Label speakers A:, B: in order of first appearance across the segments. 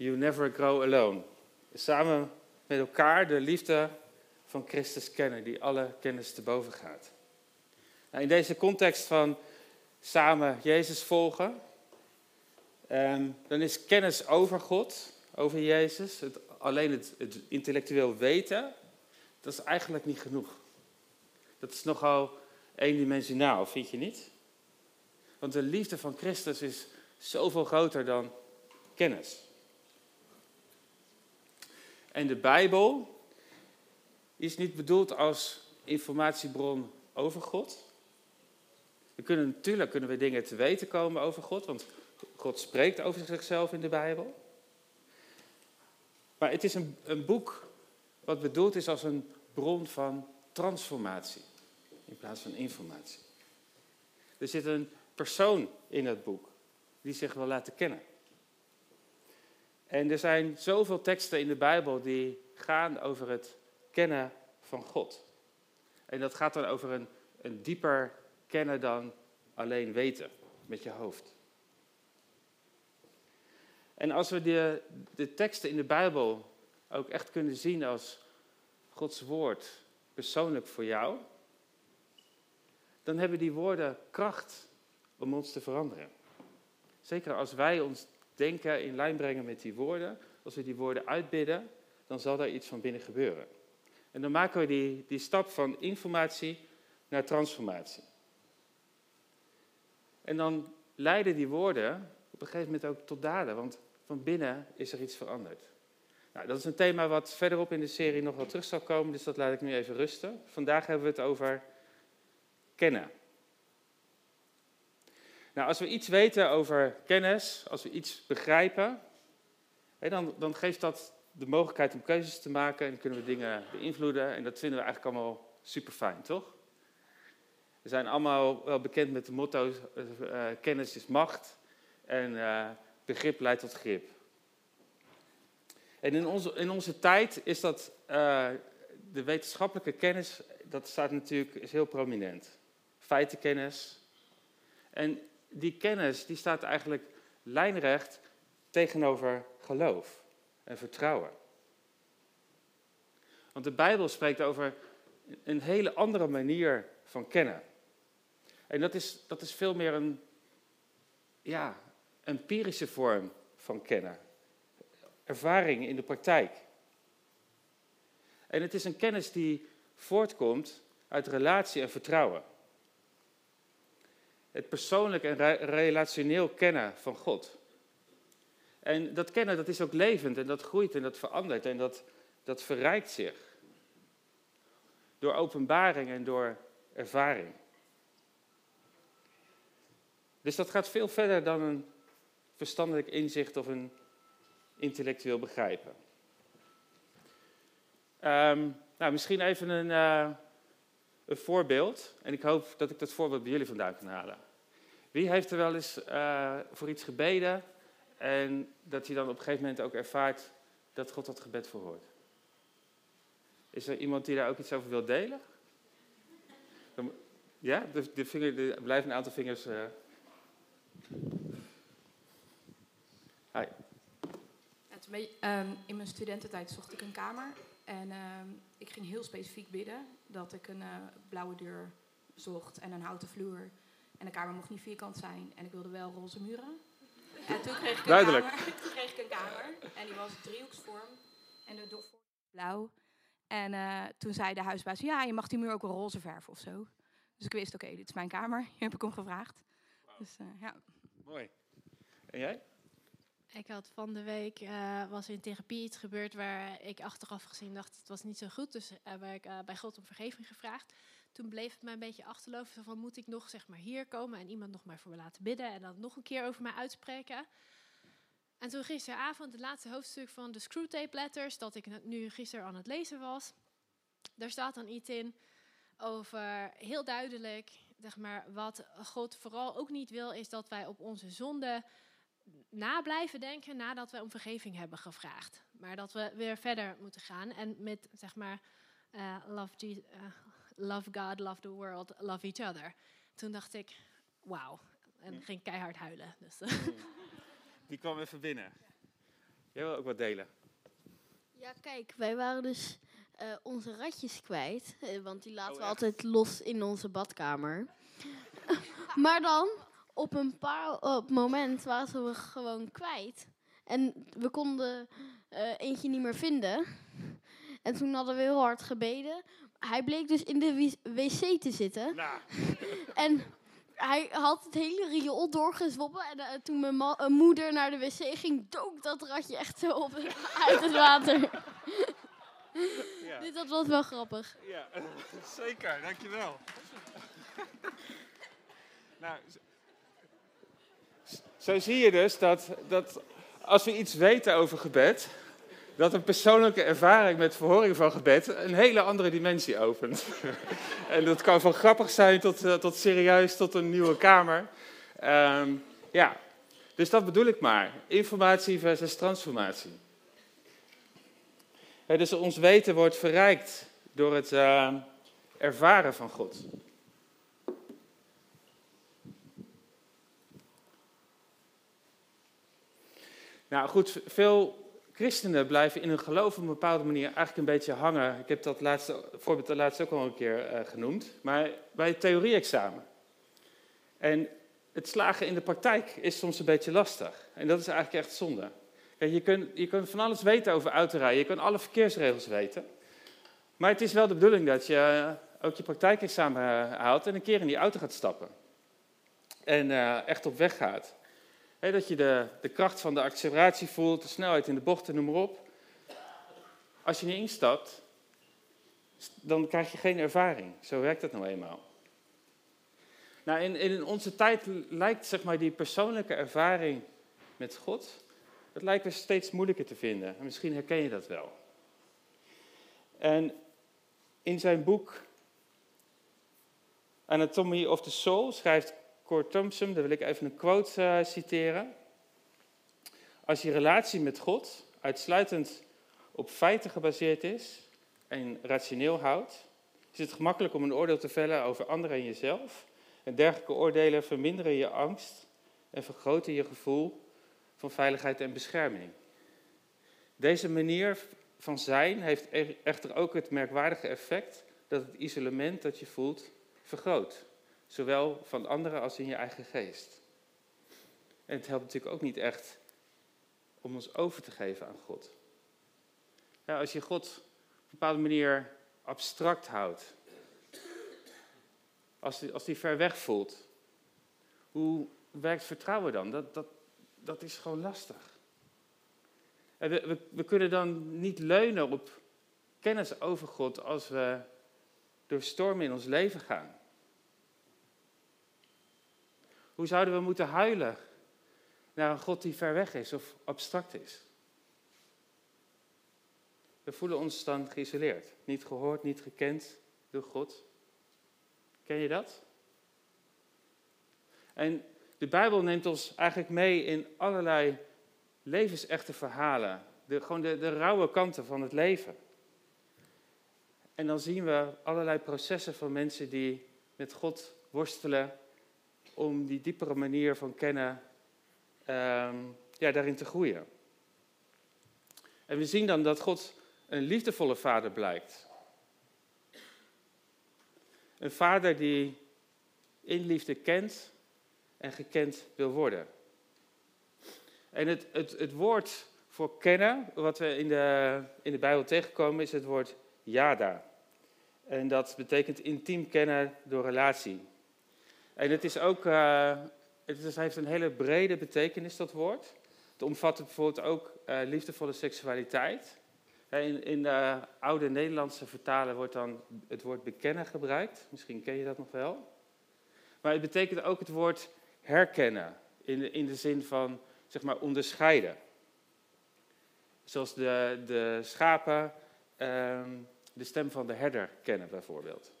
A: You never grow alone. Samen met elkaar de liefde van Christus kennen, die alle kennis te boven gaat. Nou, in deze context van samen Jezus volgen, ehm, dan is kennis over God, over Jezus, het, alleen het, het intellectueel weten, dat is eigenlijk niet genoeg. Dat is nogal eendimensionaal, vind je niet? Want de liefde van Christus is zoveel groter dan kennis. En de Bijbel is niet bedoeld als informatiebron over God. We kunnen, natuurlijk kunnen we dingen te weten komen over God, want God spreekt over zichzelf in de Bijbel. Maar het is een, een boek wat bedoeld is als een bron van transformatie in plaats van informatie. Er zit een persoon in het boek die zich wil laten kennen. En er zijn zoveel teksten in de Bijbel die gaan over het kennen van God. En dat gaat dan over een, een dieper kennen dan alleen weten met je hoofd. En als we de, de teksten in de Bijbel ook echt kunnen zien als Gods woord persoonlijk voor jou, dan hebben die woorden kracht om ons te veranderen. Zeker als wij ons denken in lijn brengen met die woorden, als we die woorden uitbidden, dan zal daar iets van binnen gebeuren. En dan maken we die, die stap van informatie naar transformatie. En dan leiden die woorden op een gegeven moment ook tot daden, want van binnen is er iets veranderd. Nou, dat is een thema wat verderop in de serie nog wel terug zal komen, dus dat laat ik nu even rusten. Vandaag hebben we het over kennen. Nou, als we iets weten over kennis, als we iets begrijpen, dan, dan geeft dat de mogelijkheid om keuzes te maken en kunnen we dingen beïnvloeden. En dat vinden we eigenlijk allemaal super fijn, toch? We zijn allemaal wel bekend met de motto: uh, kennis is macht en uh, begrip leidt tot grip. En in onze, in onze tijd is dat uh, de wetenschappelijke kennis, dat staat natuurlijk is heel prominent. Feitenkennis. En die kennis die staat eigenlijk lijnrecht tegenover geloof en vertrouwen. Want de Bijbel spreekt over een hele andere manier van kennen. En dat is, dat is veel meer een ja, empirische vorm van kennen. Ervaring in de praktijk. En het is een kennis die voortkomt uit relatie en vertrouwen. Het persoonlijk en relationeel kennen van God. En dat kennen, dat is ook levend en dat groeit en dat verandert en dat, dat verrijkt zich. Door openbaring en door ervaring. Dus dat gaat veel verder dan een verstandelijk inzicht of een intellectueel begrijpen. Um, nou, misschien even een, uh, een voorbeeld. En ik hoop dat ik dat voorbeeld bij jullie vandaan kan halen. Wie heeft er wel eens uh, voor iets gebeden en dat hij dan op een gegeven moment ook ervaart dat God dat gebed verhoort? Is er iemand die daar ook iets over wil delen? Ja, de, de vinger, er blijven een aantal vingers. Uh...
B: Hi. Um, in mijn studententijd zocht ik een kamer. En uh, ik ging heel specifiek bidden dat ik een uh, blauwe deur zocht en een houten vloer. En de kamer mocht niet vierkant zijn. En ik wilde wel roze muren. En toen kreeg ik een, Duidelijk. Kamer, toen kreeg ik een kamer. En die was driehoeksvorm. En de dof blauw. En uh, toen zei de huisbaas, ja, je mag die muur ook wel roze verven of zo. Dus ik wist, oké, okay, dit is mijn kamer. Hier heb ik om gevraagd. Wow. Dus, uh, ja.
A: Mooi. En jij?
C: Ik had van de week, uh, was in therapie iets gebeurd waar ik achteraf gezien dacht, het was niet zo goed. Dus heb ik bij God om vergeving gevraagd toen bleef het mij een beetje achterlopen van moet ik nog zeg maar hier komen en iemand nog maar voor me laten bidden en dan nog een keer over mij uitspreken. En toen gisteravond het laatste hoofdstuk van de Screwtape Letters, dat ik nu gisteren aan het lezen was, daar staat dan iets in over heel duidelijk, zeg maar, wat God vooral ook niet wil, is dat wij op onze zonde na blijven denken nadat wij om vergeving hebben gevraagd. Maar dat we weer verder moeten gaan en met, zeg maar, uh, love, Jesus, uh, love God, love the world, love each other. Toen dacht ik, wauw. En ging keihard huilen. Dus.
A: Die kwam even binnen. Jij wil ook wat delen?
D: Ja, kijk, wij waren dus eh, onze ratjes kwijt. eh, want die laten
A: Oh,
D: we
A: echt?
D: altijd los in onze badkamer. maar dan, op een paar op moment waren ze we gewoon kwijt. En we konden eh, eentje niet meer vinden. En toen hadden we heel hard gebeden. Hij bleek dus in de wc te zitten.
A: Nou,
D: En hij had het hele riool doorgezwommen. En eh, toen mijn moeder naar de wc ging, dook dat ratje echt zo op, uit het water.
A: ja.
D: Dus dat was wel grappig.
A: Ja, zeker, dankjewel. nou, zo zie je dus dat, dat als we iets weten over gebed, dat een persoonlijke ervaring met verhoring van gebed een hele andere dimensie opent. en dat kan van grappig zijn tot, eh, tot serieus, tot een nieuwe kamer. Ehm, ja, dus dat bedoel ik maar. Informatie versus transformatie. Dus ons weten wordt verrijkt door het eh, ervaren van God. Nou goed, veel christenen blijven in hun geloof op een bepaalde manier eigenlijk een beetje hangen. Ik heb dat laatste, voorbeeld de laatste ook al een keer eh, genoemd. Maar bij het theorie-examen. En het slagen in de praktijk is soms een beetje lastig. En dat is eigenlijk echt zonde. Je, kunt, je kunt van alles weten over autorijden. Je kunt alle verkeersregels weten. Maar het is wel de bedoeling dat je eh, ook je praktijkexamen eh, haalt en een keer in die auto gaat stappen. En echt op weg gaat. Dat je de, de kracht van de acceleratie voelt, de snelheid in de bochten, noem maar op. Als je niet instapt, dan krijg je geen ervaring. Zo werkt het nou eenmaal. Nou, in, in onze tijd lijkt zeg maar, die persoonlijke ervaring met God, dat lijkt weer steeds moeilijker te vinden. En misschien herken je dat wel. En in zijn boek Anatomy of the Soul schrijft Cor Thompson, daar wil ik even een quote eh, citeren. Als je relatie met God uitsluitend op feiten gebaseerd is en rationeel houdt, is het gemakkelijk om een oordeel te vellen over anderen en jezelf. En dergelijke oordelen verminderen je angst en vergroten je gevoel van veiligheid en bescherming. Deze manier van zijn heeft e- echter ook het merkwaardige effect dat het isolement dat je voelt vergroot. Zowel van anderen als in je eigen geest. En het helpt natuurlijk ook niet echt om ons over te geven aan God. Ja, als je God op een bepaalde manier abstract houdt, als die, als die ver weg voelt, hoe werkt vertrouwen dan? Dat, dat, dat is gewoon lastig. En we, we kunnen dan niet leunen op kennis over God als we door stormen in ons leven gaan. Hoe zouden we moeten huilen naar een God die ver weg is of abstract is? We voelen ons dan geïsoleerd, niet gehoord, niet gekend door God. Ken je dat? En de Bijbel neemt ons eigenlijk mee in allerlei levensechte verhalen. De, gewoon de, de rauwe kanten van het leven. En dan zien we allerlei processen van mensen die met God worstelen om die diepere manier van kennen ehm, ja, daarin te groeien. En we zien dan dat God een liefdevolle vader blijkt. Een vader die in liefde kent en gekend wil worden. En het, het, het woord voor kennen, wat we in de, in de Bijbel tegenkomen, is het woord yada. En dat betekent intiem kennen door relatie. En het is ook, eh, het heeft een hele brede betekenis, dat woord. Het omvat bijvoorbeeld ook eh, liefdevolle seksualiteit. In, in de oude Nederlandse vertalen wordt dan het woord bekennen gebruikt. Misschien ken je dat nog wel. Maar het betekent ook het woord herkennen. In de, in de zin van, zeg maar, onderscheiden. Zoals de, de schapen ehm, de stem van de herder kennen, bijvoorbeeld.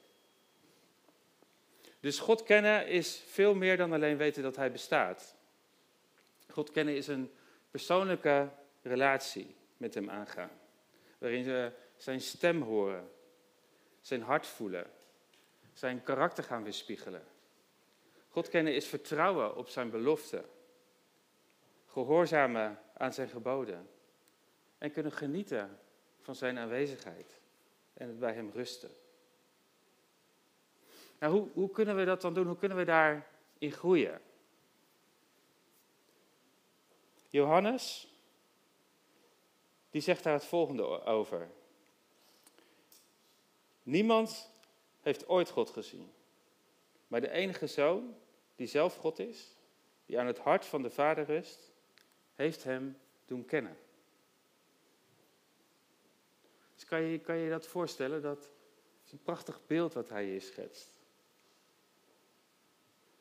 A: Dus God kennen is veel meer dan alleen weten dat Hij bestaat. God kennen is een persoonlijke relatie met Hem aangaan. Waarin we zijn stem horen, zijn hart voelen, zijn karakter gaan weerspiegelen. God kennen is vertrouwen op zijn belofte, gehoorzamen aan zijn geboden en kunnen genieten van zijn aanwezigheid en het bij hem rusten. Nou, hoe, hoe kunnen we dat dan doen? Hoe kunnen we daarin groeien? Johannes, die zegt daar het volgende over. Niemand heeft ooit God gezien. Maar de enige zoon, die zelf God is, die aan het hart van de Vader rust, heeft hem doen kennen. Dus kan je kan je dat voorstellen? Dat is een prachtig beeld wat hij hier schetst.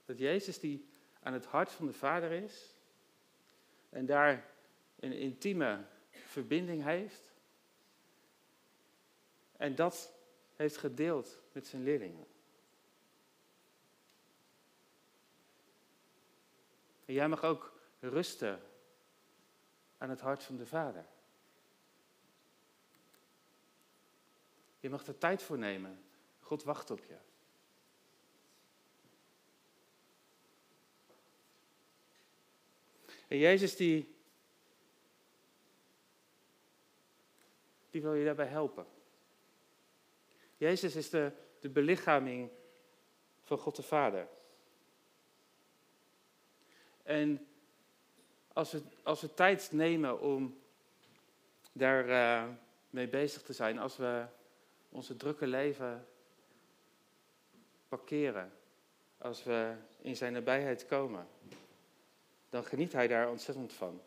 A: Dat Jezus die aan het hart van de Vader is en daar een intieme verbinding heeft. En dat heeft gedeeld met zijn leerlingen. En jij mag ook rusten aan het hart van de Vader. Je mag er tijd voor nemen. God wacht op je. En Jezus die, die wil je daarbij helpen. Jezus is de, de belichaming van God de Vader. En als we, als we tijd nemen om daar uh, mee bezig te zijn, als we onze drukke leven parkeren, als we in zijn nabijheid komen, dan geniet hij daar ontzettend van.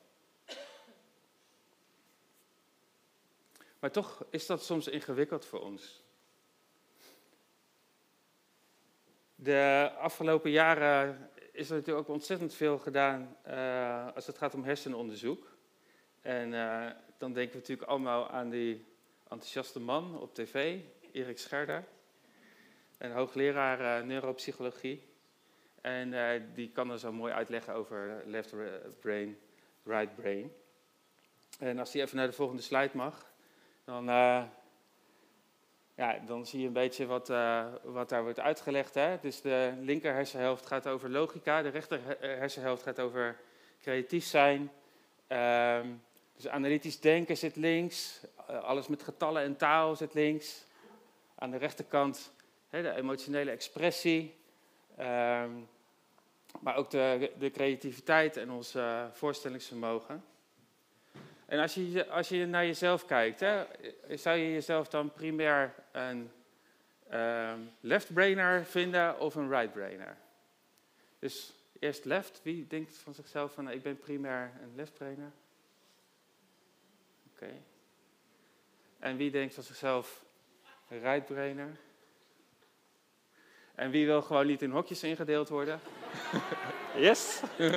A: Maar toch is dat soms ingewikkeld voor ons. De afgelopen jaren is er natuurlijk ook ontzettend veel gedaan uh, als het gaat om hersenonderzoek. En uh, dan denken we natuurlijk allemaal aan die enthousiaste man op tv, Erik Scherder. Een hoogleraar uh, neuropsychologie. En uh, die kan er zo mooi uitleggen over left brain, right brain. En als hij even naar de volgende slide mag, dan, uh, ja, dan zie je een beetje wat, uh, wat daar wordt uitgelegd. Hè? Dus de linker hersenhelft gaat over logica, de rechter hersenhelft gaat over creatief zijn. Um, dus analytisch denken zit links, alles met getallen en taal zit links. Aan de rechterkant hè, de emotionele expressie. Um, maar ook de, de, creativiteit en ons uh, voorstellingsvermogen. En als je, als je naar jezelf kijkt, hè, zou je jezelf dan primair een uh, left-brainer vinden of een right-brainer? Dus eerst left, wie denkt van zichzelf van ik ben primair een left-brainer? Oké. En wie denkt van zichzelf een right-brainer? En wie wil gewoon niet in hokjes ingedeeld worden? yes?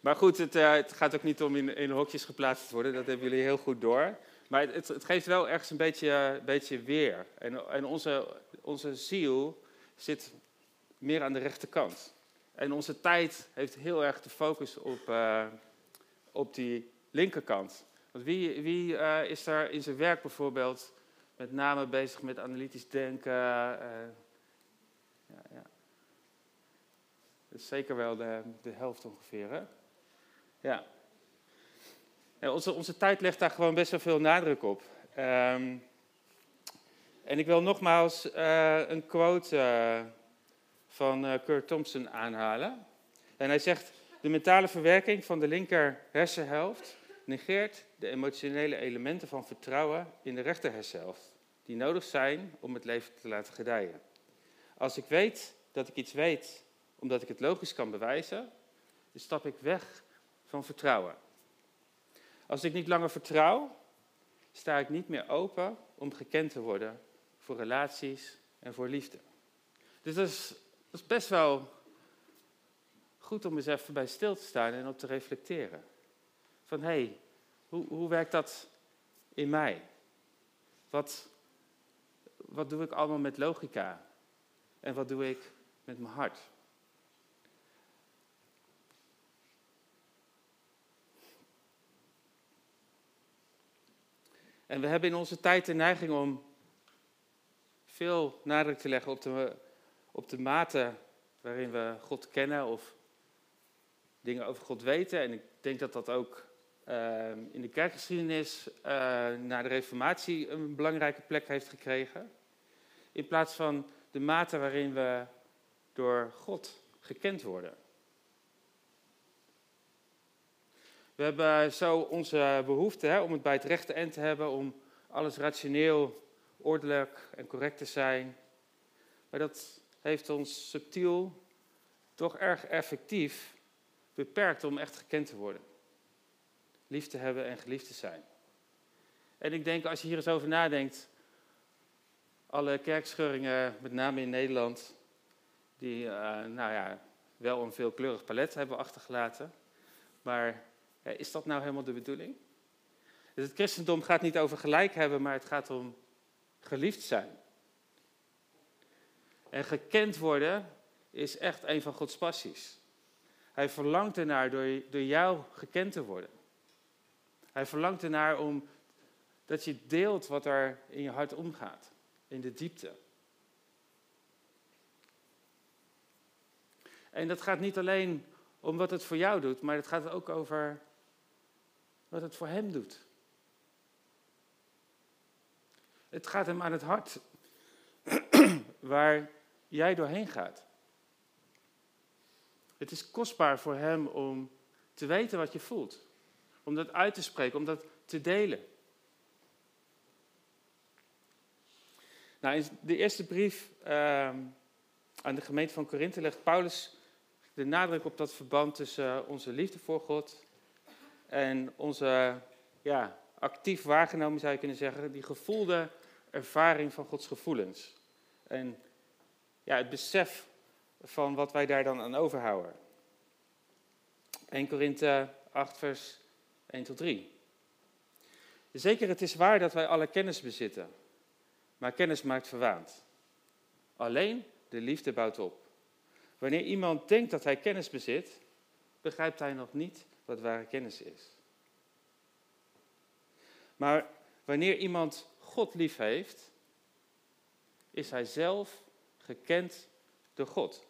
A: maar goed, het, uh, het, gaat ook niet om in, in, hokjes geplaatst te worden. Dat hebben jullie heel goed door. Maar het, het geeft wel ergens een beetje, uh, beetje weer. En, en onze, onze ziel zit meer aan de rechterkant. En onze tijd heeft heel erg de focus op, uh, op die linkerkant. Want wie, wie is daar in zijn werk bijvoorbeeld met name bezig met analytisch denken? Uh, ja, ja. Dat is zeker wel de, de helft ongeveer, hè? Ja. ja onze, onze tijd legt daar gewoon best wel veel nadruk op. Um, en ik wil nogmaals uh, een quote van Kurt Thompson aanhalen. En hij zegt, de mentale verwerking van de linker hersenhelft negeert de emotionele elementen van vertrouwen in de rechterhersenhelft, die nodig zijn om het leven te laten gedijen. Als ik weet dat ik iets weet omdat ik het logisch kan bewijzen, dan stap ik weg van vertrouwen. Als ik niet langer vertrouw, sta ik niet meer open om gekend te worden voor relaties en voor liefde. Dus dat is, dat is best wel goed om eens even bij stil te staan en op te reflecteren. Van hé, hey, hoe, hoe werkt dat in mij? Wat, wat doe ik allemaal met logica? En wat doe ik met mijn hart? En we hebben in onze tijd de neiging om veel nadruk te leggen op de, op de mate waarin we God kennen of dingen over God weten. En ik denk dat dat ook in de kerkgeschiedenis uh, na de Reformatie een belangrijke plek heeft gekregen. In plaats van de mate waarin we door God gekend worden. We hebben zo onze behoefte hè, om het bij het rechte eind te hebben, om alles rationeel, ordelijk en correct te zijn. Maar dat heeft ons subtiel, toch erg effectief beperkt om echt gekend te worden. Lief te hebben en geliefd te zijn. En ik denk, als je hier eens over nadenkt, alle kerkscheuringen, met name in Nederland, die uh, nou ja, wel een veelkleurig palet hebben achtergelaten. Maar is dat nou helemaal de bedoeling? Dus het christendom gaat niet over gelijk hebben, maar het gaat om geliefd zijn. En gekend worden is echt een van Gods passies. Hij verlangt ernaar door, door jou gekend te worden. Hij verlangt ernaar om dat je deelt wat er in je hart omgaat, in de diepte. En dat gaat niet alleen om wat het voor jou doet, maar het gaat ook over wat het voor hem doet. Het gaat hem aan het hart waar jij doorheen gaat. Het is kostbaar voor hem om te weten wat je voelt. Om dat uit te spreken, om dat te delen. Nou, in de eerste brief uh, aan de gemeente van Korinthe legt Paulus de nadruk op dat verband tussen eh, onze liefde voor God en onze ja, actief waargenomen, zou je kunnen zeggen, die gevoelde ervaring van Gods gevoelens. En ja, het besef van wat wij daar dan aan overhouden. 1 Korinthe 8, vers 1 tot 3. Zeker, het is waar dat wij alle kennis bezitten, maar kennis maakt verwaand. Alleen de liefde bouwt op. Wanneer iemand denkt dat hij kennis bezit, begrijpt hij nog niet wat ware kennis is. Maar wanneer iemand God lief heeft, is hij zelf gekend door God.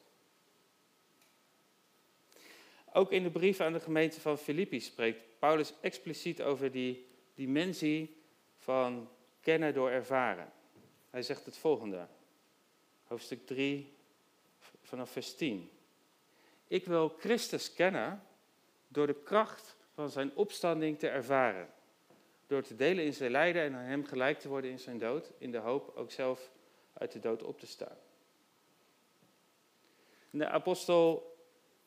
A: Ook in de brief aan de gemeente van Filippi spreekt Paulus expliciet over die dimensie van kennen door ervaren. Hij zegt het volgende, hoofdstuk 3, vanaf vers 10. Ik wil Christus kennen door de kracht van zijn opstanding te ervaren. Door te delen in zijn lijden en aan hem gelijk te worden in zijn dood, in de hoop ook zelf uit de dood op te staan. de apostel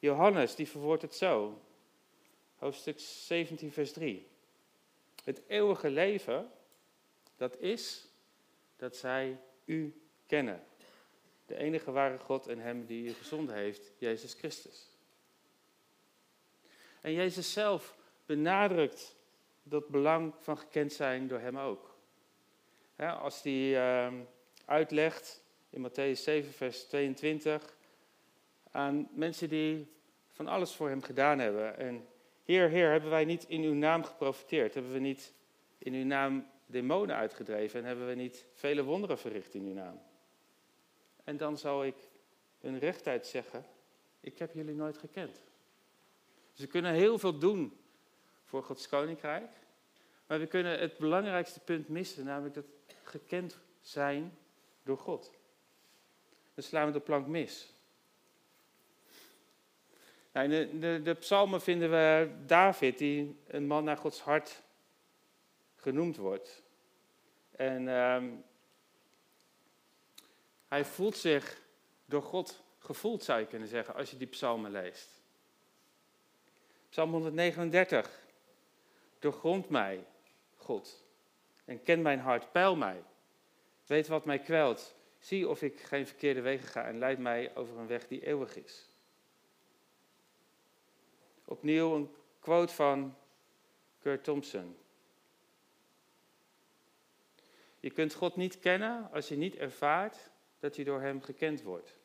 A: Johannes, die verwoordt het zo. Hoofdstuk 17, vers 3. Het eeuwige leven, dat is dat zij u kennen. De enige ware God en Hem die u gezonden heeft, Jezus Christus. En Jezus zelf benadrukt dat belang van gekend zijn door Hem ook. als hij uh, uitlegt in Matthäus 7, vers 22 aan mensen die van alles voor Hem gedaan hebben. En Heer, Heer, hebben wij niet in uw naam geprofiteerd? Hebben we niet in uw naam demonen uitgedreven? En hebben we niet vele wonderen verricht in uw naam? En dan zal ik hun rechtuit zeggen, ik heb jullie nooit gekend. Ze kunnen heel veel doen voor Gods koninkrijk. Maar we kunnen het belangrijkste punt missen, namelijk dat gekend zijn door God. Dan slaan we de plank mis. Nou, in de, de, de psalmen vinden we David, die een man naar Gods hart genoemd wordt. En um, hij voelt zich door God gevoeld, zou je kunnen zeggen, als je die psalmen leest. Psalm 139. Doorgrond mij, God, en ken mijn hart, peil mij. Weet wat mij kwelt. Zie of ik geen verkeerde wegen ga en leid mij over een weg die eeuwig is. Opnieuw een quote van Kurt Thompson. Je kunt God niet kennen als je niet ervaart dat je door Hem gekend wordt.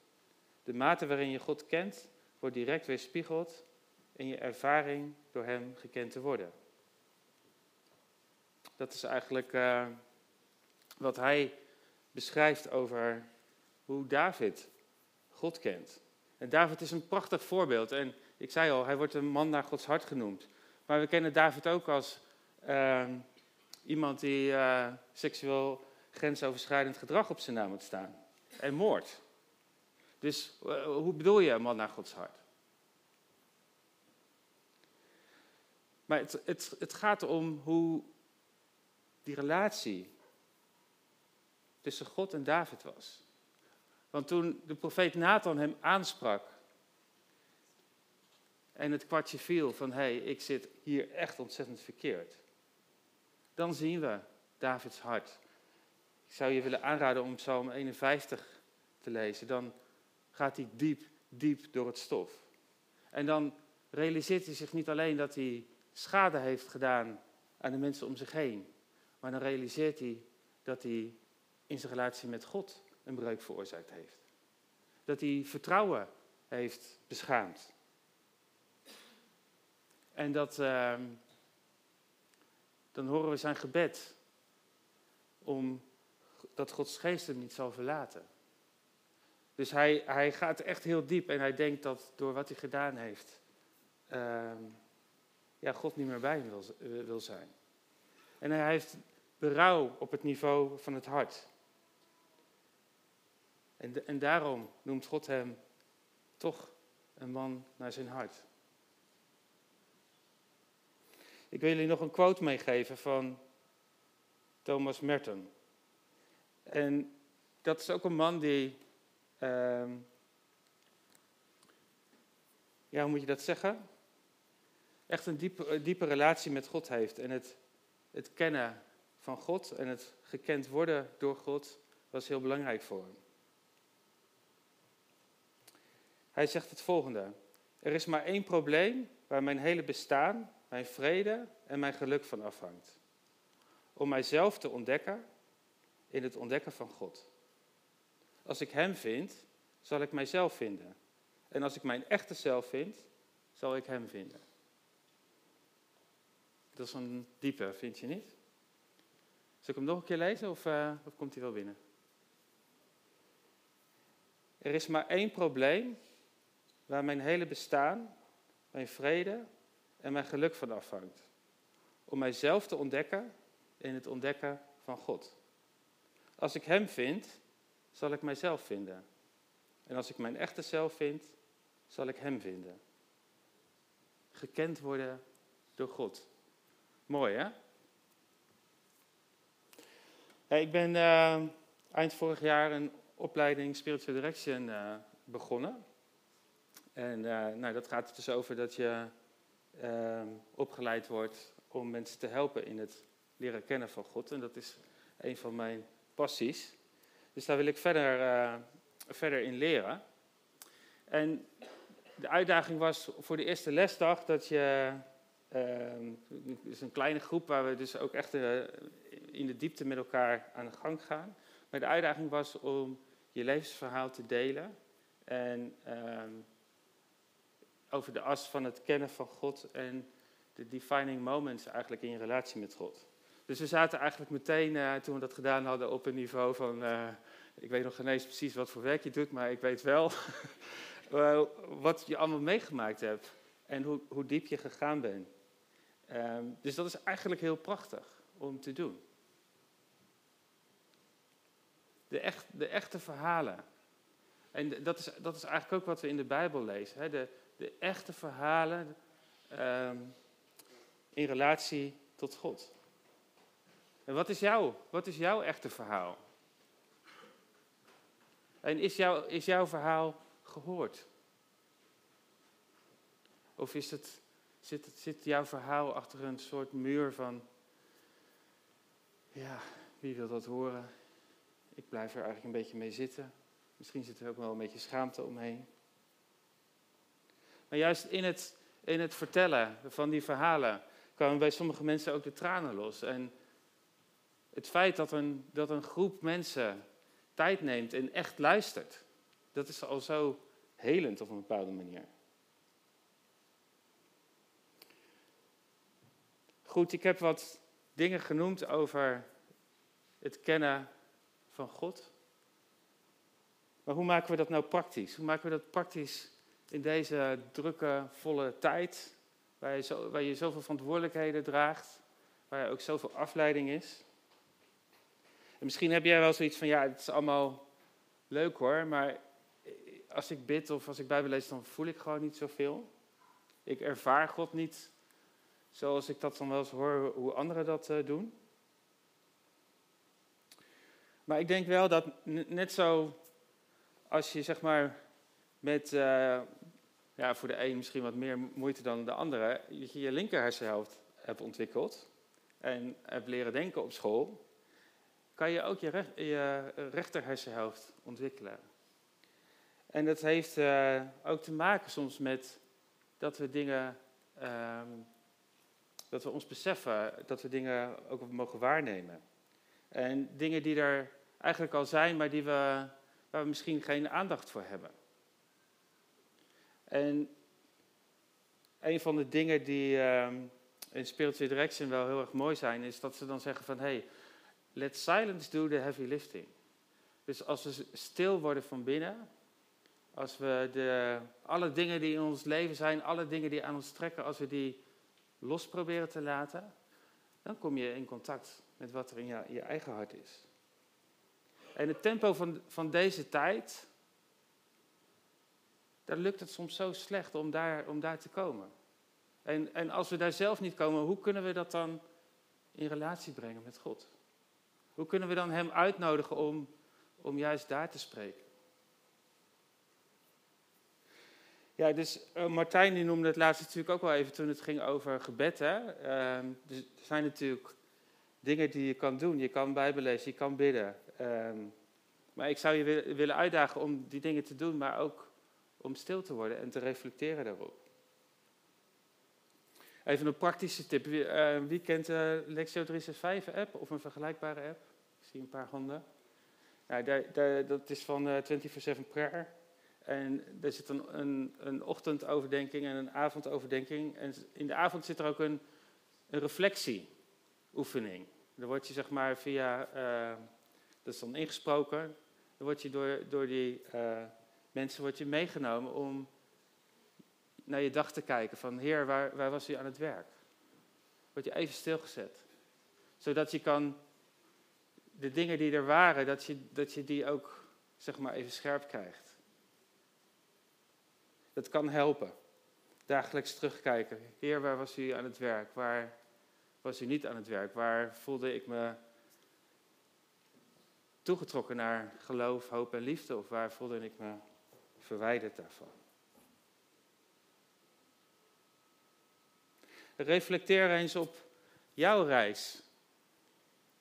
A: De mate waarin je God kent, wordt direct weerspiegeld in je ervaring door Hem gekend te worden. Dat is eigenlijk uh, wat hij beschrijft over hoe David God kent. En David is een prachtig voorbeeld. En ik zei al, hij wordt een man naar Gods hart genoemd. Maar we kennen David ook als ehm, iemand die uh, seksueel grensoverschrijdend gedrag op zijn naam moet staan. En moord. Dus eh, hoe bedoel je een man naar Gods hart? Maar het, het, het gaat om hoe die relatie tussen God en David was. Want toen de profeet Nathan hem aansprak en het kwartje viel van hé, hey, ik zit hier echt ontzettend verkeerd. Dan zien we Davids hart. Ik zou je willen aanraden om Psalm 51 te lezen. Dan gaat hij diep, diep door het stof. En dan realiseert hij zich niet alleen dat hij schade heeft gedaan aan de mensen om zich heen, maar dan realiseert hij dat hij in zijn relatie met God een breuk veroorzaakt heeft. Dat hij vertrouwen heeft beschaamd. En dat, uh, dan horen we zijn gebed om dat Gods geest hem niet zal verlaten. Dus hij, hij gaat echt heel diep en hij denkt dat door wat hij gedaan heeft, uh, ja, God niet meer bij hem wil, wil zijn. En hij heeft berouw op het niveau van het hart. En, en daarom noemt God hem toch een man naar zijn hart. Ik wil jullie nog een quote meegeven van Thomas Merton. En dat is ook een man die, uh, ja, hoe moet je dat zeggen? Echt een diepe, diepe relatie met God heeft. En het, het kennen van God en het gekend worden door God was heel belangrijk voor hem. Hij zegt het volgende. Er is maar één probleem waar mijn hele bestaan, mijn vrede en mijn geluk van afhangt. Om mijzelf te ontdekken in het ontdekken van God. Als ik Hem vind, zal ik mijzelf vinden. En als ik mijn echte zelf vind, zal ik Hem vinden. Dat is een diepe, vind je niet? Zal ik hem nog een keer lezen of, uh, of komt hij wel binnen? Er is maar één probleem waar mijn hele bestaan, mijn vrede en mijn geluk van afhangt. Om mijzelf te ontdekken in het ontdekken van God. Als ik Hem vind, zal ik mijzelf vinden. En als ik mijn echte zelf vind, zal ik Hem vinden. Gekend worden door God. Mooi hè? ik ben uh, eind vorig jaar een opleiding Spiritual Direction uh, begonnen. En uh, nou, dat gaat dus over dat je ehm, opgeleid wordt om mensen te helpen in het leren kennen van God. En dat is een van mijn passies. Dus daar wil ik verder, verder in leren. En de uitdaging was voor de eerste lesdag dat je Ehm, het is een kleine groep waar we dus ook echt uh, in de diepte met elkaar aan de gang gaan. Maar de uitdaging was om je levensverhaal te delen. En ehm, over de as van het kennen van God en de defining moments eigenlijk in je relatie met God. Dus we zaten eigenlijk meteen, uh, toen we dat gedaan hadden, op een niveau van... Uh, ik weet nog geen eens precies wat voor werk je doet, maar ik weet wel wat je allemaal meegemaakt hebt. En hoe, hoe diep je gegaan bent. Ehm, dus dat is eigenlijk heel prachtig om te doen. De, echt, de echte verhalen. En dat is, dat is eigenlijk ook wat we in de Bijbel lezen. Hè? De, de echte verhalen ehm, in relatie tot God. En wat is, jouw, wat is jouw echte verhaal? En is, jouw is jouw verhaal gehoord? Of is het Zit, zit jouw verhaal achter een soort muur van, ja, wie wil dat horen? Ik blijf er eigenlijk een beetje mee zitten. Misschien zit er ook wel een beetje schaamte omheen. Maar juist in het, in het vertellen van die verhalen kwamen bij sommige mensen ook de tranen los. En het feit dat een, dat een groep mensen tijd neemt en echt luistert, dat is al zo helend op een bepaalde manier. Goed, ik heb wat dingen genoemd over het kennen van God. Maar hoe maken we dat nou praktisch? Hoe maken we dat praktisch in deze drukke, volle tijd, waar je, zo, waar je zoveel verantwoordelijkheden draagt, waar ook zoveel afleiding is? En misschien heb jij wel zoiets van, ja, het is allemaal leuk hoor, maar als ik bid of als ik Bijbel lees, dan voel ik gewoon niet zoveel. Ik ervaar God niet zoals ik dat dan wel eens hoor hoe anderen dat uh, doen. Maar ik denk wel dat net zo als je zeg maar met, uh, ja, voor de een misschien wat meer moeite dan de andere, je je linker hersenhelft hebt ontwikkeld en hebt leren denken op school, kan je ook je, recht, je rechter hersenhelft ontwikkelen. En dat heeft uh, ook te maken soms met dat we dingen, um, dat we ons beseffen, dat we dingen ook mogen waarnemen. En dingen die er eigenlijk al zijn, maar die we, waar we misschien geen aandacht voor hebben. En een van de dingen die um, in Spiritual Direction wel heel erg mooi zijn, is dat ze dan zeggen van, hey, let silence do the heavy lifting. Dus als we stil worden van binnen, als we de, alle dingen die in ons leven zijn, alle dingen die aan ons trekken, als we die los proberen te laten, dan kom je in contact met wat er in je, je eigen hart is. En het tempo van, van deze tijd, daar lukt het soms zo slecht om daar, om daar te komen. En, en als we daar zelf niet komen, hoe kunnen we dat dan in relatie brengen met God? Hoe kunnen we dan Hem uitnodigen om, om juist daar te spreken? Ja, dus uh, Martijn die noemde het laatst natuurlijk ook wel even toen het ging over gebed. Hè? Uh, dus er zijn natuurlijk dingen die je kan doen. Je kan bijbelezen, je kan bidden. Uh, maar ik zou je willen uitdagen om die dingen te doen, maar ook om stil te worden en te reflecteren daarop. Even een praktische tip. Wie, uh, wie kent de Lexio 365 app of een vergelijkbare app? Ik zie een paar handen. Daar, daar, dat is van uh, 24-7 prayer. En er zit een, een, ochtendoverdenking en een avondoverdenking. En in de avond zit er ook een, een reflectieoefening. Dan word je zeg maar via, dat is dan ingesproken, dan word je door, door die mensen word je meegenomen om naar je dag te kijken. Van heer, waar, waar was u aan het werk? Word je even stilgezet. Zodat je kan, de dingen die er waren, dat je, dat je die ook zeg maar even scherp krijgt. Dat kan helpen. Dagelijks terugkijken. Heer, waar was u aan het werk? Waar was u niet aan het werk? Waar voelde ik me toegetrokken naar geloof, hoop en liefde? Of waar voelde ik me verwijderd daarvan? Reflecteer eens op jouw reis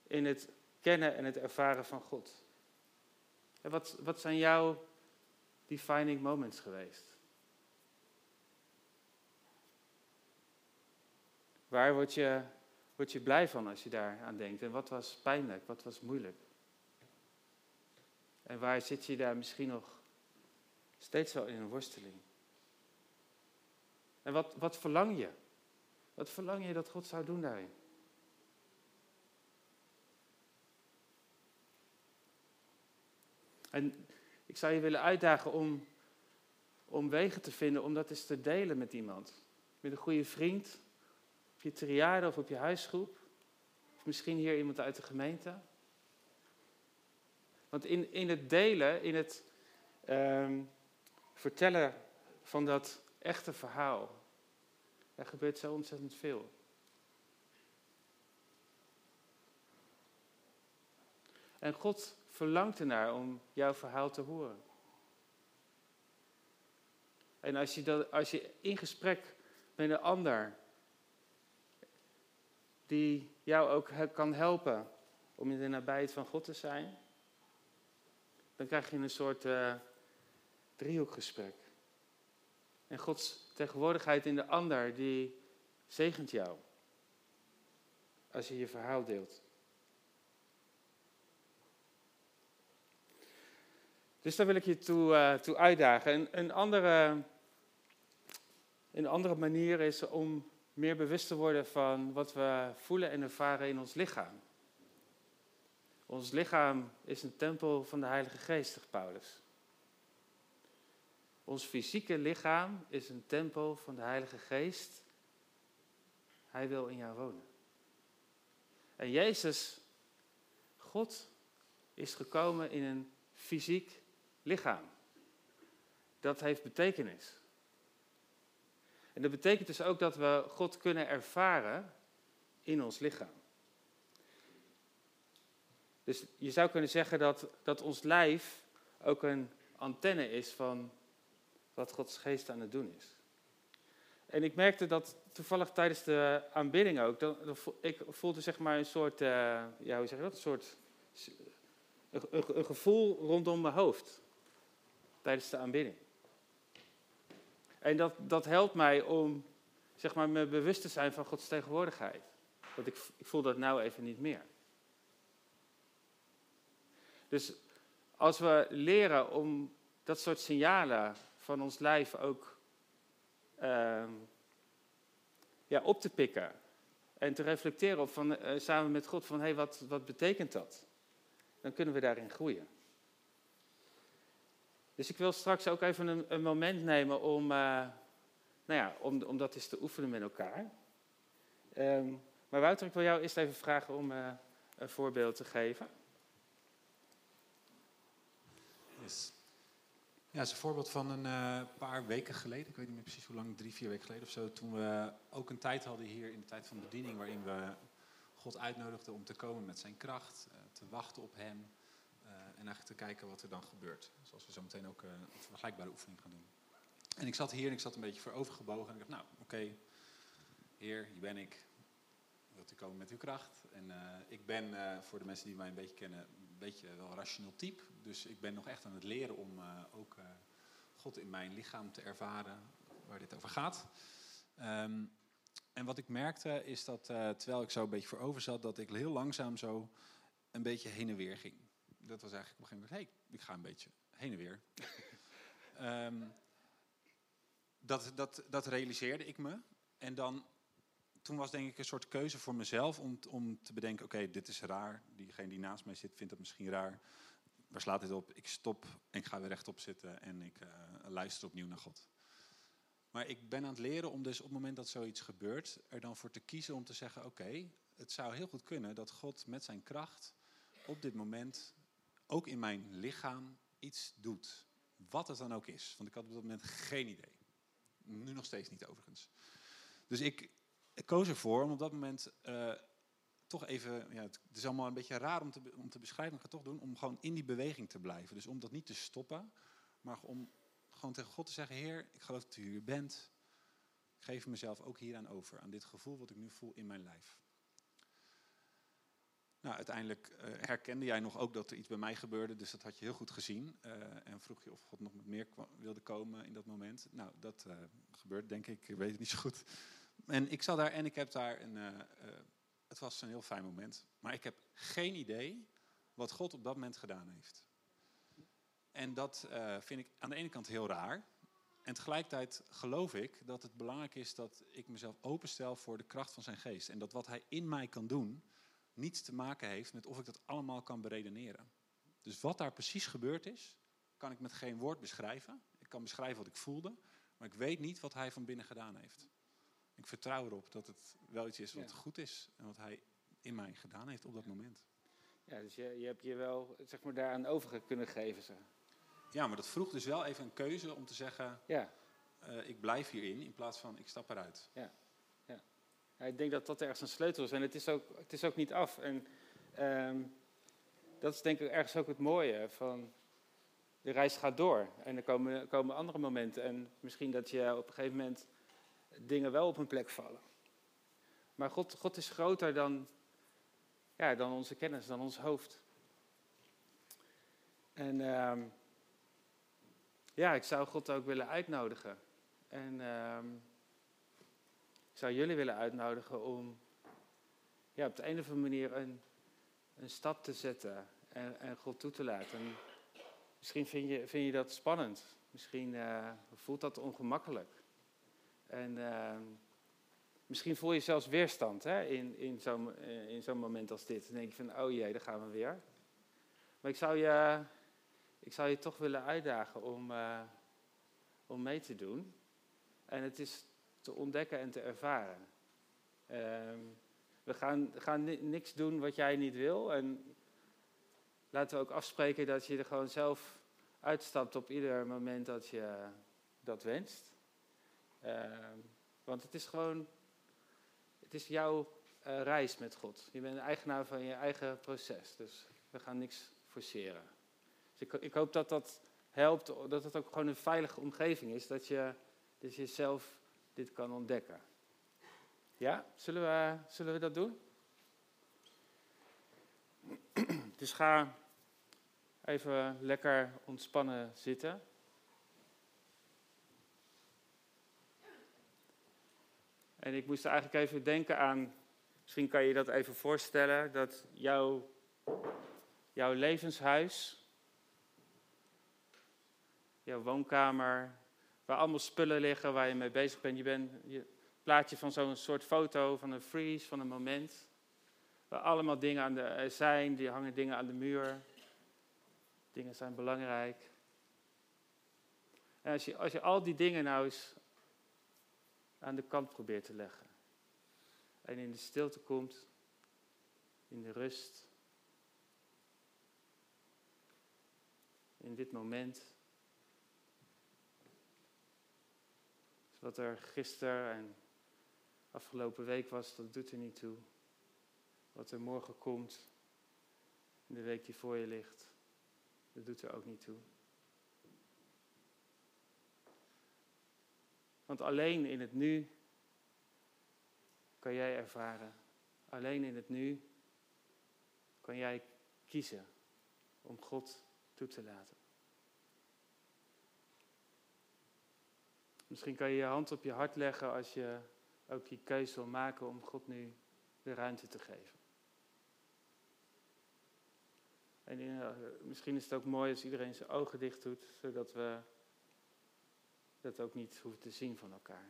A: in het kennen en het ervaren van God. En wat, wat zijn jouw defining moments geweest? Waar word je, word je blij van als je daar aan denkt? En wat was pijnlijk? Wat was moeilijk? En waar zit je daar misschien nog steeds wel in een worsteling? En wat, wat verlang je? Wat verlang je dat God zou doen daarin? En ik zou je willen uitdagen om, om wegen te vinden om dat eens te delen met iemand. Met een goede vriend, je triade of op je huisgroep. Of misschien hier iemand uit de gemeente. Want in, in het delen, in het um, vertellen van dat echte verhaal, er gebeurt zo ontzettend veel. En God verlangt ernaar om jouw verhaal te horen. En als je, dat, als je in gesprek met een ander die jou ook kan helpen om in de nabijheid van God te zijn, dan krijg je een soort uh, driehoekgesprek. En Gods tegenwoordigheid in de ander, die zegent jou als je je verhaal deelt. Dus daar wil ik je toe, uh, toe uitdagen. Een, andere, een andere manier is om meer bewust te worden van wat we voelen en ervaren in ons lichaam. Ons lichaam is een tempel van de Heilige Geest, Paulus. Ons fysieke lichaam is een tempel van de Heilige Geest. Hij wil in jou wonen. En Jezus, God, is gekomen in een fysiek lichaam. Dat heeft betekenis. En dat betekent dus ook dat we God kunnen ervaren in ons lichaam. Dus je zou kunnen zeggen dat, dat ons lijf ook een antenne is van wat Gods geest aan het doen is. En ik merkte dat toevallig tijdens de aanbidding ook, dat, ik voelde zeg maar een soort, uh, ja hoe zeg je dat, een soort, een, een gevoel rondom mijn hoofd tijdens de aanbidding. En dat, dat helpt mij om zeg maar, me bewust te zijn van Gods tegenwoordigheid. Want ik, ik voel dat nou even niet meer. Dus als we leren om dat soort signalen van ons lijf ook uh, ja, op te pikken en te reflecteren op van, uh, samen met God van hé, hey, wat, wat betekent dat? Dan kunnen we daarin groeien. Dus ik wil straks ook even een, een moment nemen om, uh, nou ja, om, om dat eens te oefenen met elkaar. Um, maar Wouter, ik wil jou eerst even vragen om uh, een voorbeeld te geven.
E: Ja, dat is een voorbeeld van een uh, paar weken geleden. Ik weet niet meer precies hoe lang, drie, vier weken geleden of zo. Toen we ook een tijd hadden hier in de tijd van bediening. waarin we God uitnodigden om te komen met zijn kracht. Uh, te wachten op hem. Uh, en eigenlijk te kijken wat er dan gebeurt. Zoals we zo meteen ook een vergelijkbare oefening gaan doen. En ik zat hier en ik zat een beetje voorovergebogen. En ik dacht, nou, oké. Heer, hier ben ik. Wilt u komen met uw kracht? En ik ben, voor de mensen die mij een beetje kennen, een beetje wel rationeel type. Dus ik ben nog echt aan het leren om uh, ook uh, God in mijn lichaam te ervaren, waar dit over gaat. Um, en wat ik merkte is dat uh, terwijl ik zo een beetje voorover zat, dat ik heel langzaam zo een beetje heen en weer ging. Dat was eigenlijk op een gegeven moment, hé, hey, ik ga een beetje heen en weer. um, dat, dat, dat realiseerde ik me. En dan toen was denk ik een soort keuze voor mezelf om, om te bedenken, oké, okay, dit is raar. Diegene die naast mij zit vindt het misschien raar. Waar slaat dit op? Ik stop en ik ga weer rechtop zitten en ik uh, luister opnieuw naar God. Maar ik ben aan het leren om dus op het moment dat zoiets gebeurt, er dan voor te kiezen om te zeggen, oké, het zou heel goed kunnen dat God met zijn kracht op dit moment ook in mijn lichaam iets doet. Wat het dan ook is. Want ik had op dat moment geen idee. Nu nog steeds niet overigens. Dus ik, koos ervoor om op dat moment uh, toch even, ja, het is allemaal een beetje raar om te, om te beschrijven, maar ik ga het toch doen, om gewoon in die beweging te blijven. Dus om dat niet te stoppen, maar om gewoon tegen God te zeggen, Heer, ik geloof dat u hier bent. Ik geef mezelf ook hieraan over, aan dit gevoel wat ik nu voel in mijn lijf. Nou, uiteindelijk uh, herkende jij nog ook dat er iets bij mij gebeurde, dus dat had je heel goed gezien. Uh, en vroeg je of God nog met meer wilde komen in dat moment. Nou, dat uh, gebeurt denk ik, ik weet het niet zo goed. En ik zat daar en ik heb daar een, het was een heel fijn moment. Maar ik heb geen idee wat God op dat moment gedaan heeft. En dat uh, vind ik aan de ene kant heel raar. En tegelijkertijd geloof ik dat het belangrijk is dat ik mezelf openstel voor de kracht van zijn geest. En dat wat hij in mij kan doen, niets te maken heeft met of ik dat allemaal kan beredeneren. Dus wat daar precies gebeurd is, kan ik met geen woord beschrijven. Ik kan beschrijven wat ik voelde, maar ik weet niet wat hij van binnen gedaan heeft. Ik vertrouw erop dat het wel iets is wat ja. goed is en wat hij in mij gedaan heeft op dat moment.
A: Ja, dus je, je hebt je wel zeg maar, daaraan over kunnen geven. Zeg.
E: Ja, maar dat vroeg dus wel even een keuze om te zeggen:
A: ja.
E: Uh, ik blijf hierin in plaats van ik stap eruit.
A: Ja. Ja. ja, ik denk dat dat ergens een sleutel is. En het is ook, het is ook niet af. En um, dat is denk ik ergens ook het mooie van. De reis gaat door en er komen, komen andere momenten. En misschien dat je op een gegeven moment dingen wel op hun plek vallen. Maar God, God is groter dan, ja, dan onze kennis, dan ons hoofd. En uh, ja, ik zou God ook willen uitnodigen. En uh, ik zou jullie willen uitnodigen om ja, op de een of andere manier een, een stap te zetten en, en God toe te laten. En misschien vind je, vind je dat spannend. Misschien uh, voelt dat ongemakkelijk. En uh, misschien voel je zelfs weerstand hè, in, in zo'n in zo'n moment als dit. Dan denk je van, oh jee, daar gaan we weer. Maar ik zou je, ik zou je toch willen uitdagen om, uh, om mee te doen. En het is te ontdekken en te ervaren. Ehm, we gaan, gaan ni- niks doen wat jij niet wil. En laten we ook afspreken dat je er gewoon zelf uitstapt op ieder moment dat je dat wenst. Ehm, want het is gewoon, het is jouw eh, reis met God. Je bent eigenaar van je eigen proces. Dus we gaan niks forceren. Dus ik, ik hoop dat dat helpt, dat het ook gewoon een veilige omgeving is. Dat je, dat je zelf dit kan ontdekken. Ja, zullen we, zullen we dat doen? Dus ga even lekker ontspannen zitten. En ik moest eigenlijk even denken aan, misschien kan je dat even voorstellen, dat jouw, jouw levenshuis, jouw woonkamer, waar allemaal spullen liggen waar je mee bezig bent. Je bent je plaatje van zo'n soort foto, van een freeze, van een moment. Waar allemaal dingen aan de, zijn, die hangen dingen aan de muur. Dingen zijn belangrijk. En als je, als je al die dingen nou eens aan de kant probeert te leggen. En in de stilte komt, in de rust. In dit moment. Wat er gisteren en afgelopen week was, dat doet er niet toe. Wat er morgen komt, in de week die voor je ligt, dat doet er ook niet toe. Want alleen in het nu kan jij ervaren. Alleen in het nu kan jij kiezen om God toe te laten. Misschien kan je je hand op je hart leggen als je ook die keuze wil maken om God nu de ruimte te geven. En uh, misschien is het ook mooi als iedereen zijn ogen dicht doet, zodat we dat ook niet hoeven te zien van elkaar.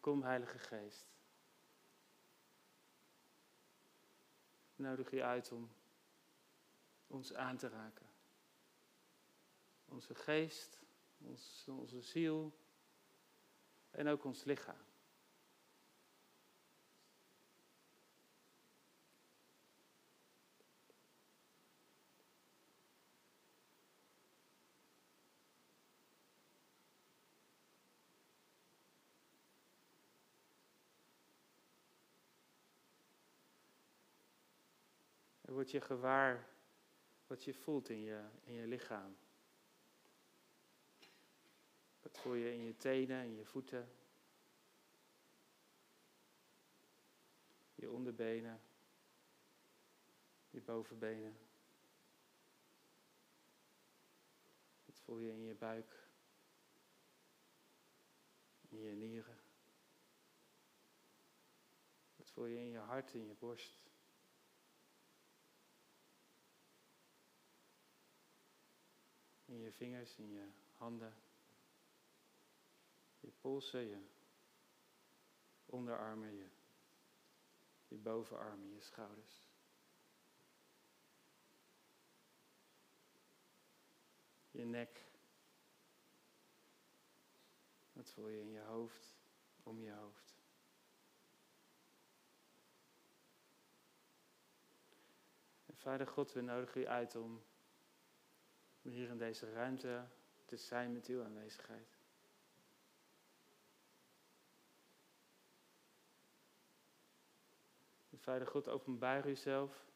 A: Kom, Heilige Geest. Nodig je uit om ons aan te raken. Onze geest, onze ziel en ook ons lichaam. Word je gewaar wat je voelt in je, in je lichaam. Wat voel je in je tenen, in je voeten, je onderbenen, je bovenbenen. Wat voel je in je buik, in je nieren. Wat voel je in je hart, in je borst. In je vingers, in je handen. Je polsen, je onderarmen, je, je bovenarmen, je schouders. Je nek. Wat voel je in je hoofd, om je hoofd. En Vader God, we nodigen u uit om hier in deze ruimte te zijn met uw aanwezigheid. Vader God, openbaar uzelf.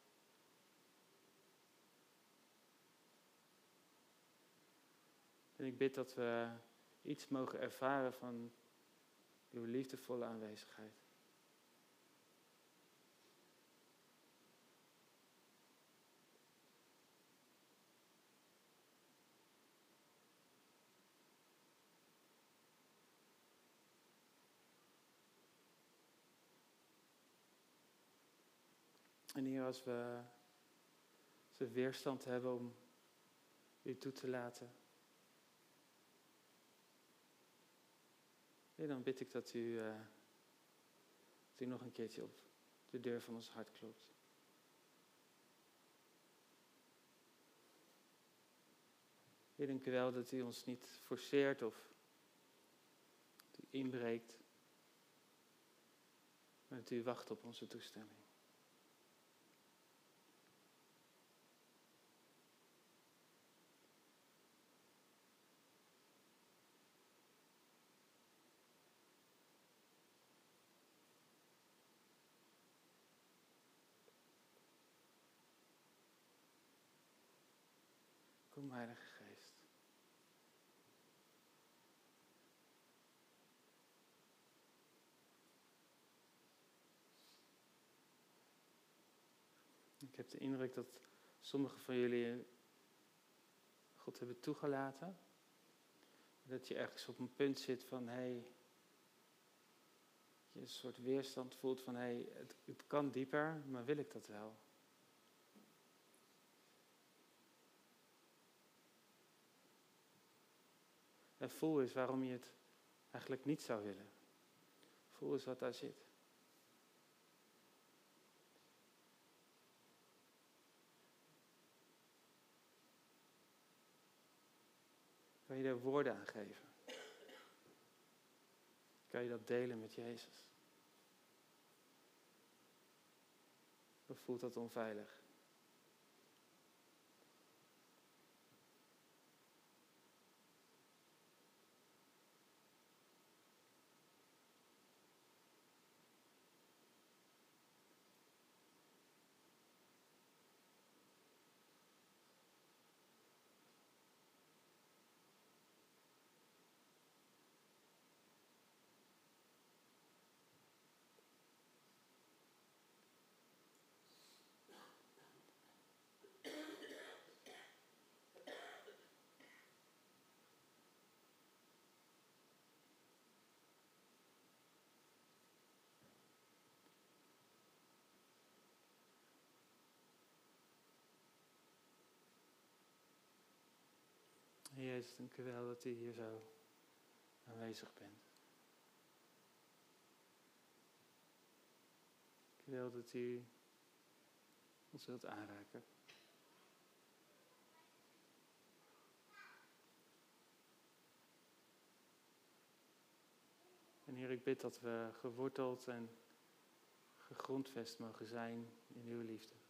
A: En ik bid dat we iets mogen ervaren van uw liefdevolle aanwezigheid. En hier als we, weerstand hebben om u toe te laten. Dan bid ik dat u, uh, dat u nog een keertje op de deur van ons hart klopt. Dank u wel dat u ons niet forceert of inbreekt, maar dat u wacht op onze toestemming. Kom, Geest. Ik heb de indruk dat sommigen van jullie God hebben toegelaten. Dat je ergens op een punt zit van, hé, hey, je een soort weerstand voelt van, hé, hey, het kan dieper, maar wil ik dat wel? En voel eens waarom je het eigenlijk niet zou willen. Voel eens wat daar zit. Kan je daar woorden aan geven? Kan je dat delen met Jezus? Of voelt dat onveilig? Jezus, dank u wel dat u hier zo aanwezig bent. Ik wil dat u ons wilt aanraken. En Heer, ik bid dat we geworteld en gegrondvest mogen zijn in uw liefde.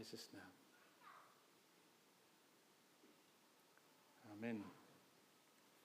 A: In Jezus' naam. Amen.